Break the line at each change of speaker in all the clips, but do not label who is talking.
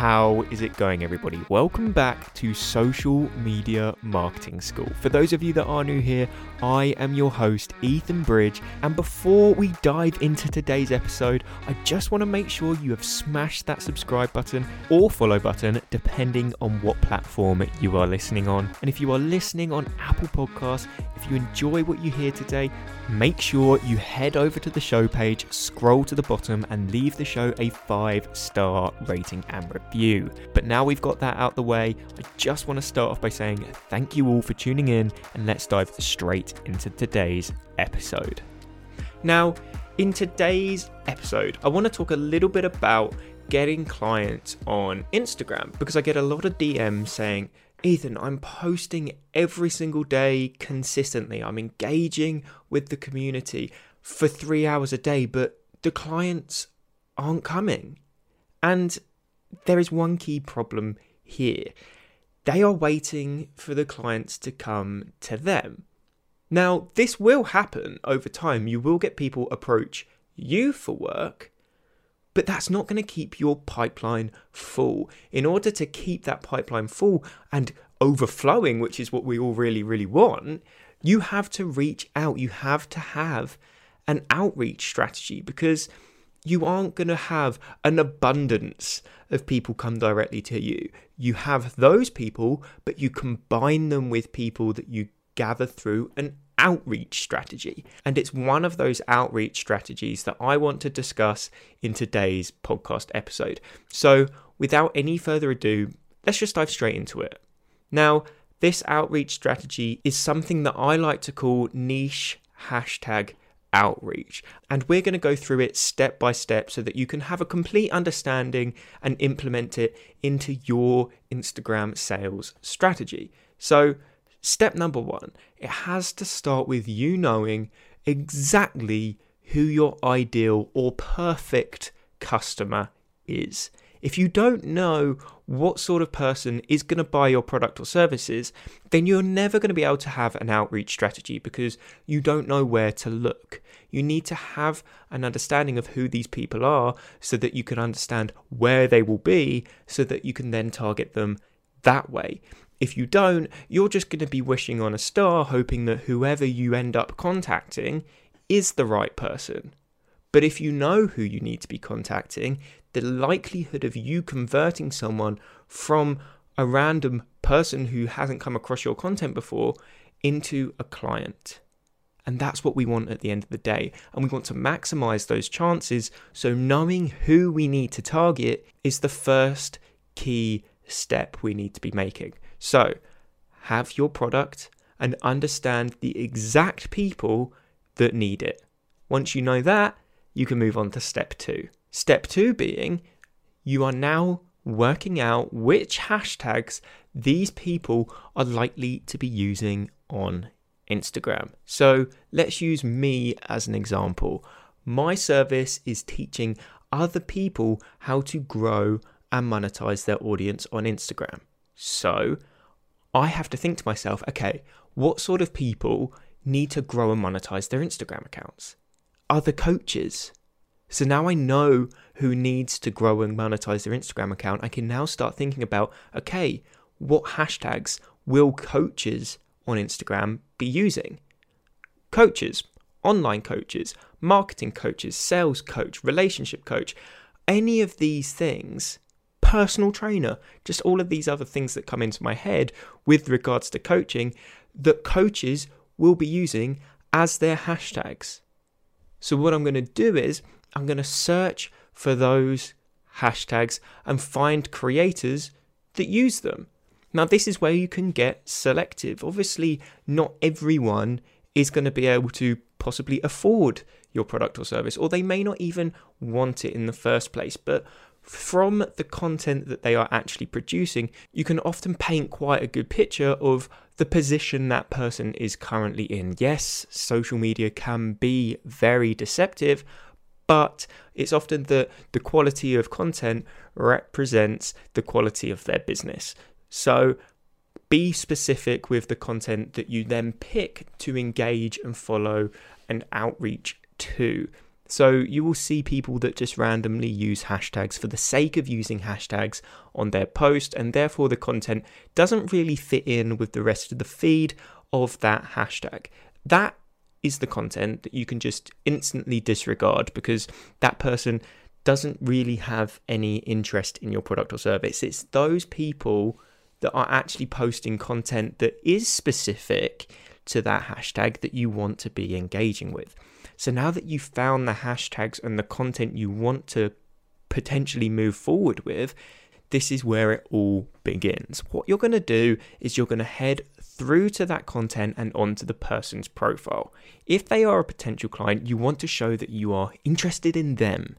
How is it going, everybody? Welcome back to Social Media Marketing School. For those of you that are new here, I am your host, Ethan Bridge. And before we dive into today's episode, I just want to make sure you have smashed that subscribe button or follow button, depending on what platform you are listening on. And if you are listening on Apple Podcasts, if you enjoy what you hear today, make sure you head over to the show page, scroll to the bottom, and leave the show a five star rating and review. You, but now we've got that out the way, I just want to start off by saying thank you all for tuning in, and let's dive straight into today's episode. Now, in today's episode, I want to talk a little bit about getting clients on Instagram because I get a lot of DMs saying, Ethan, I'm posting every single day consistently. I'm engaging with the community for three hours a day, but the clients aren't coming. And there is one key problem here they are waiting for the clients to come to them. Now, this will happen over time. You will get people approach you for work, but that's not going to keep your pipeline full. In order to keep that pipeline full and overflowing, which is what we all really, really want, you have to reach out. You have to have an outreach strategy because you aren't going to have an abundance of people come directly to you. You have those people, but you combine them with people that you gather through an outreach strategy. And it's one of those outreach strategies that I want to discuss in today's podcast episode. So, without any further ado, let's just dive straight into it. Now, this outreach strategy is something that I like to call niche hashtag outreach. And we're going to go through it step by step so that you can have a complete understanding and implement it into your Instagram sales strategy. So, step number one, it has to start with you knowing exactly who your ideal or perfect customer is. If you don't know what sort of person is going to buy your product or services, then you're never going to be able to have an outreach strategy because you don't know where to look. You need to have an understanding of who these people are so that you can understand where they will be so that you can then target them that way. If you don't, you're just going to be wishing on a star, hoping that whoever you end up contacting is the right person. But if you know who you need to be contacting, the likelihood of you converting someone from a random person who hasn't come across your content before into a client. And that's what we want at the end of the day. And we want to maximize those chances. So, knowing who we need to target is the first key step we need to be making. So, have your product and understand the exact people that need it. Once you know that, you can move on to step two. Step two being you are now working out which hashtags these people are likely to be using on Instagram. So let's use me as an example. My service is teaching other people how to grow and monetize their audience on Instagram. So I have to think to myself, okay, what sort of people need to grow and monetize their Instagram accounts? Other coaches, so now I know who needs to grow and monetize their Instagram account. I can now start thinking about okay, what hashtags will coaches on Instagram be using? Coaches, online coaches, marketing coaches, sales coach, relationship coach, any of these things, personal trainer, just all of these other things that come into my head with regards to coaching that coaches will be using as their hashtags. So, what I'm going to do is I'm going to search for those hashtags and find creators that use them. Now, this is where you can get selective. Obviously, not everyone is going to be able to possibly afford your product or service, or they may not even want it in the first place. But from the content that they are actually producing, you can often paint quite a good picture of the position that person is currently in. Yes, social media can be very deceptive, but it's often that the quality of content represents the quality of their business. So be specific with the content that you then pick to engage and follow and outreach to. So you will see people that just randomly use hashtags for the sake of using hashtags on their post, and therefore the content doesn't really fit in with the rest of the feed of that hashtag. That is the content that you can just instantly disregard because that person doesn't really have any interest in your product or service. It's those people that are actually posting content that is specific to that hashtag that you want to be engaging with. So now that you've found the hashtags and the content you want to potentially move forward with, this is where it all begins. What you're going to do is you're going to head through to that content and onto the person's profile. If they are a potential client, you want to show that you are interested in them.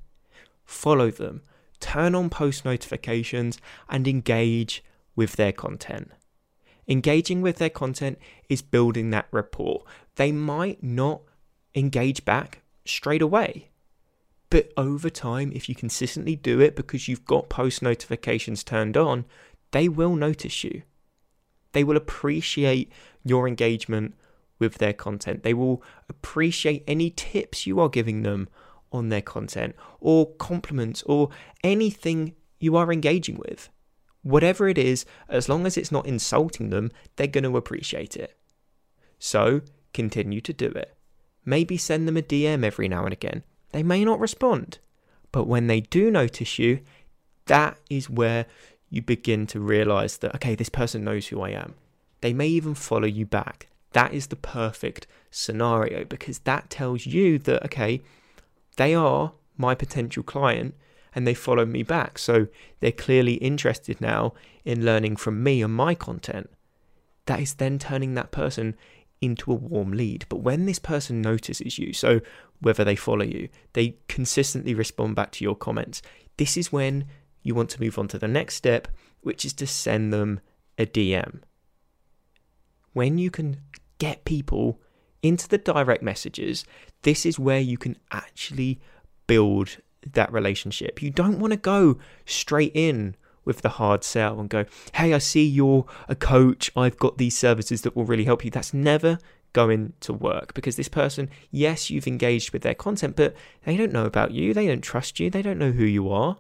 Follow them, turn on post notifications, and engage with their content. Engaging with their content is building that rapport. They might not engage back straight away. But over time, if you consistently do it because you've got post notifications turned on, they will notice you. They will appreciate your engagement with their content. They will appreciate any tips you are giving them on their content or compliments or anything you are engaging with. Whatever it is, as long as it's not insulting them, they're going to appreciate it. So continue to do it. Maybe send them a DM every now and again. They may not respond, but when they do notice you, that is where you begin to realize that, okay, this person knows who I am. They may even follow you back. That is the perfect scenario because that tells you that, okay, they are my potential client and they follow me back. So they're clearly interested now in learning from me and my content. That is then turning that person into a warm lead. But when this person notices you, so whether they follow you, they consistently respond back to your comments, this is when you want to move on to the next step, which is to send them a DM. When you can get people into the direct messages, this is where you can actually build that relationship. You don't want to go straight in with the hard sell and go, hey, I see you're a coach. I've got these services that will really help you. That's never going to work because this person, yes, you've engaged with their content, but they don't know about you. They don't trust you. They don't know who you are.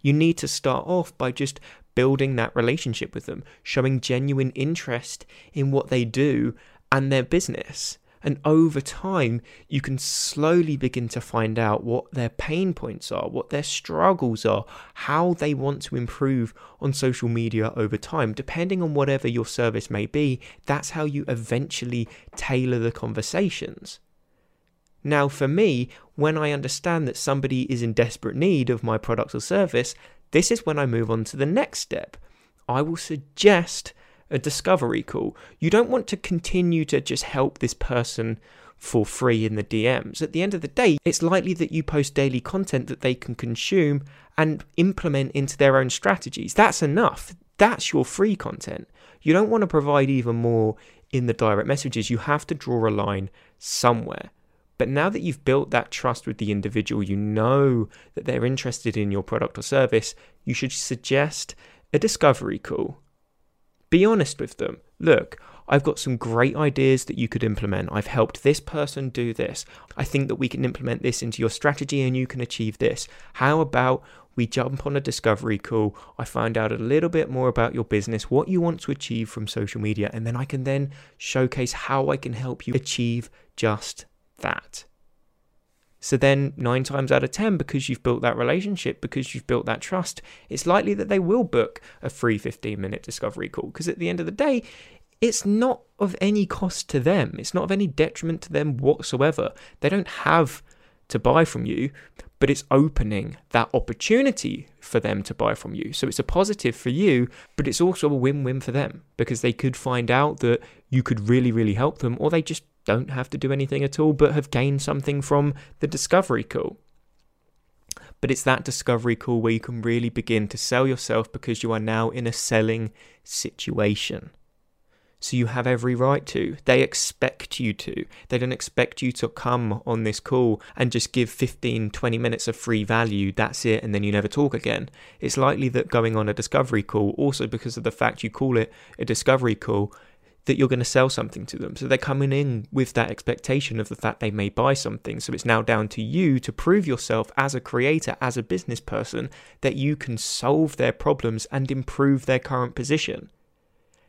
You need to start off by just building that relationship with them, showing genuine interest in what they do and their business. And over time, you can slowly begin to find out what their pain points are, what their struggles are, how they want to improve on social media over time. Depending on whatever your service may be, that's how you eventually tailor the conversations. Now, for me, when I understand that somebody is in desperate need of my product or service, this is when I move on to the next step. I will suggest a discovery call. You don't want to continue to just help this person for free in the DMs. At the end of the day, it's likely that you post daily content that they can consume and implement into their own strategies. That's enough. That's your free content. You don't want to provide even more in the direct messages. You have to draw a line somewhere. But now that you've built that trust with the individual, you know that they're interested in your product or service, you should suggest a discovery call be honest with them. Look, I've got some great ideas that you could implement. I've helped this person do this. I think that we can implement this into your strategy and you can achieve this. How about we jump on a discovery call? I find out a little bit more about your business, what you want to achieve from social media, and then I can then showcase how I can help you achieve just that. So then, nine times out of 10, because you've built that relationship, because you've built that trust, it's likely that they will book a free 15 minute discovery call. Because at the end of the day, it's not of any cost to them, it's not of any detriment to them whatsoever. They don't have to buy from you, but it's opening that opportunity for them to buy from you. So it's a positive for you, but it's also a win win for them because they could find out that you could really, really help them, or they just don't have to do anything at all, but have gained something from the discovery call. But it's that discovery call where you can really begin to sell yourself because you are now in a selling situation. So you have every right to. They expect you to. They don't expect you to come on this call and just give 15, 20 minutes of free value. That's it. And then you never talk again. It's likely that going on a discovery call, also because of the fact you call it a discovery call, that you're going to sell something to them. So they're coming in with that expectation of the fact they may buy something. So it's now down to you to prove yourself as a creator, as a business person, that you can solve their problems and improve their current position.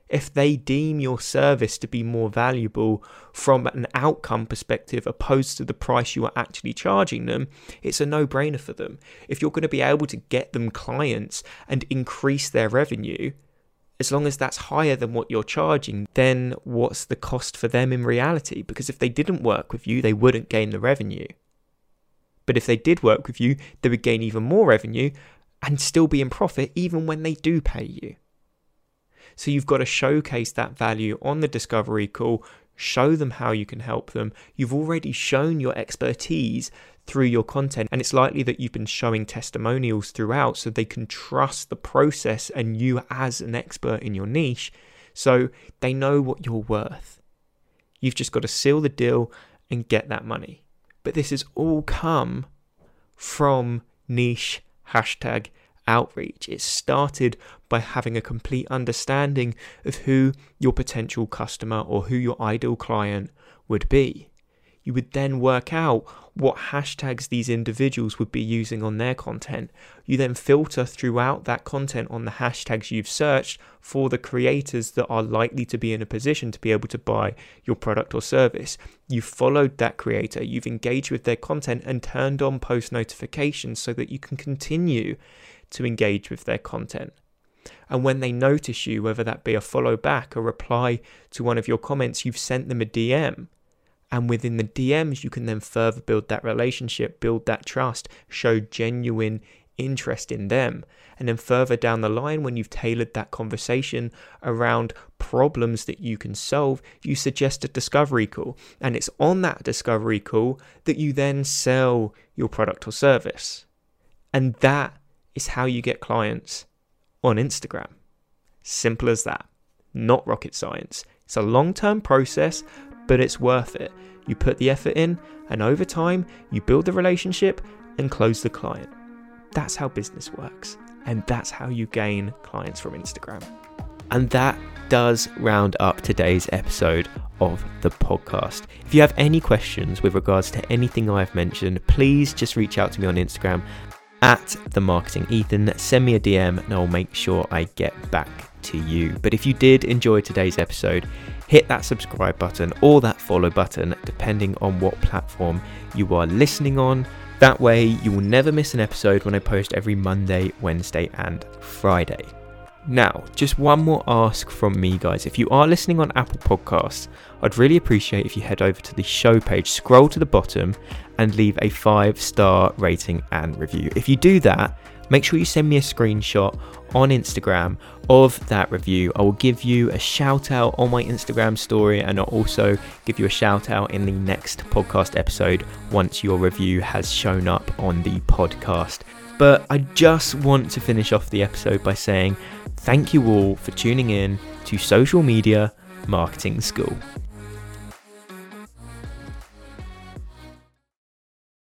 If they deem your service to be more valuable from an outcome perspective opposed to the price you are actually charging them, it's a no brainer for them. If you're going to be able to get them clients and increase their revenue, as long as that's higher than what you're charging, then what's the cost for them in reality? Because if they didn't work with you, they wouldn't gain the revenue. But if they did work with you, they would gain even more revenue and still be in profit even when they do pay you. So you've got to showcase that value on the discovery call, show them how you can help them. You've already shown your expertise through your content. And it's likely that you've been showing testimonials throughout so they can trust the process and you as an expert in your niche so they know what you're worth. You've just got to seal the deal and get that money. But this has all come from niche hashtag outreach. It started by having a complete understanding of who your potential customer or who your ideal client would be you would then work out what hashtags these individuals would be using on their content. You then filter throughout that content on the hashtags you've searched for the creators that are likely to be in a position to be able to buy your product or service. You've followed that creator, you've engaged with their content and turned on post notifications so that you can continue to engage with their content. And when they notice you, whether that be a follow back, a reply to one of your comments, you've sent them a DM and within the DMs, you can then further build that relationship, build that trust, show genuine interest in them. And then further down the line, when you've tailored that conversation around problems that you can solve, you suggest a discovery call. And it's on that discovery call that you then sell your product or service. And that is how you get clients on Instagram. Simple as that. Not rocket science. It's a long term process, but it's worth it. You put the effort in, and over time, you build the relationship and close the client. That's how business works, and that's how you gain clients from Instagram. And that does round up today's episode of the podcast. If you have any questions with regards to anything I've mentioned, please just reach out to me on Instagram at the marketing Ethan. Send me a DM and I'll make sure I get back to you. But if you did enjoy today's episode, hit that subscribe button or that follow button, depending on what platform you are listening on. That way, you will never miss an episode when I post every Monday, Wednesday, and Friday. Now, just one more ask from me, guys. If you are listening on Apple Podcasts, I'd really appreciate if you head over to the show page, scroll to the bottom, and leave a five star rating and review. If you do that, make sure you send me a screenshot on Instagram of that review. I will give you a shout out on my Instagram story and I'll also give you a shout out in the next podcast episode once your review has shown up on the podcast. But I just want to finish off the episode by saying thank you all for tuning in to Social Media Marketing School.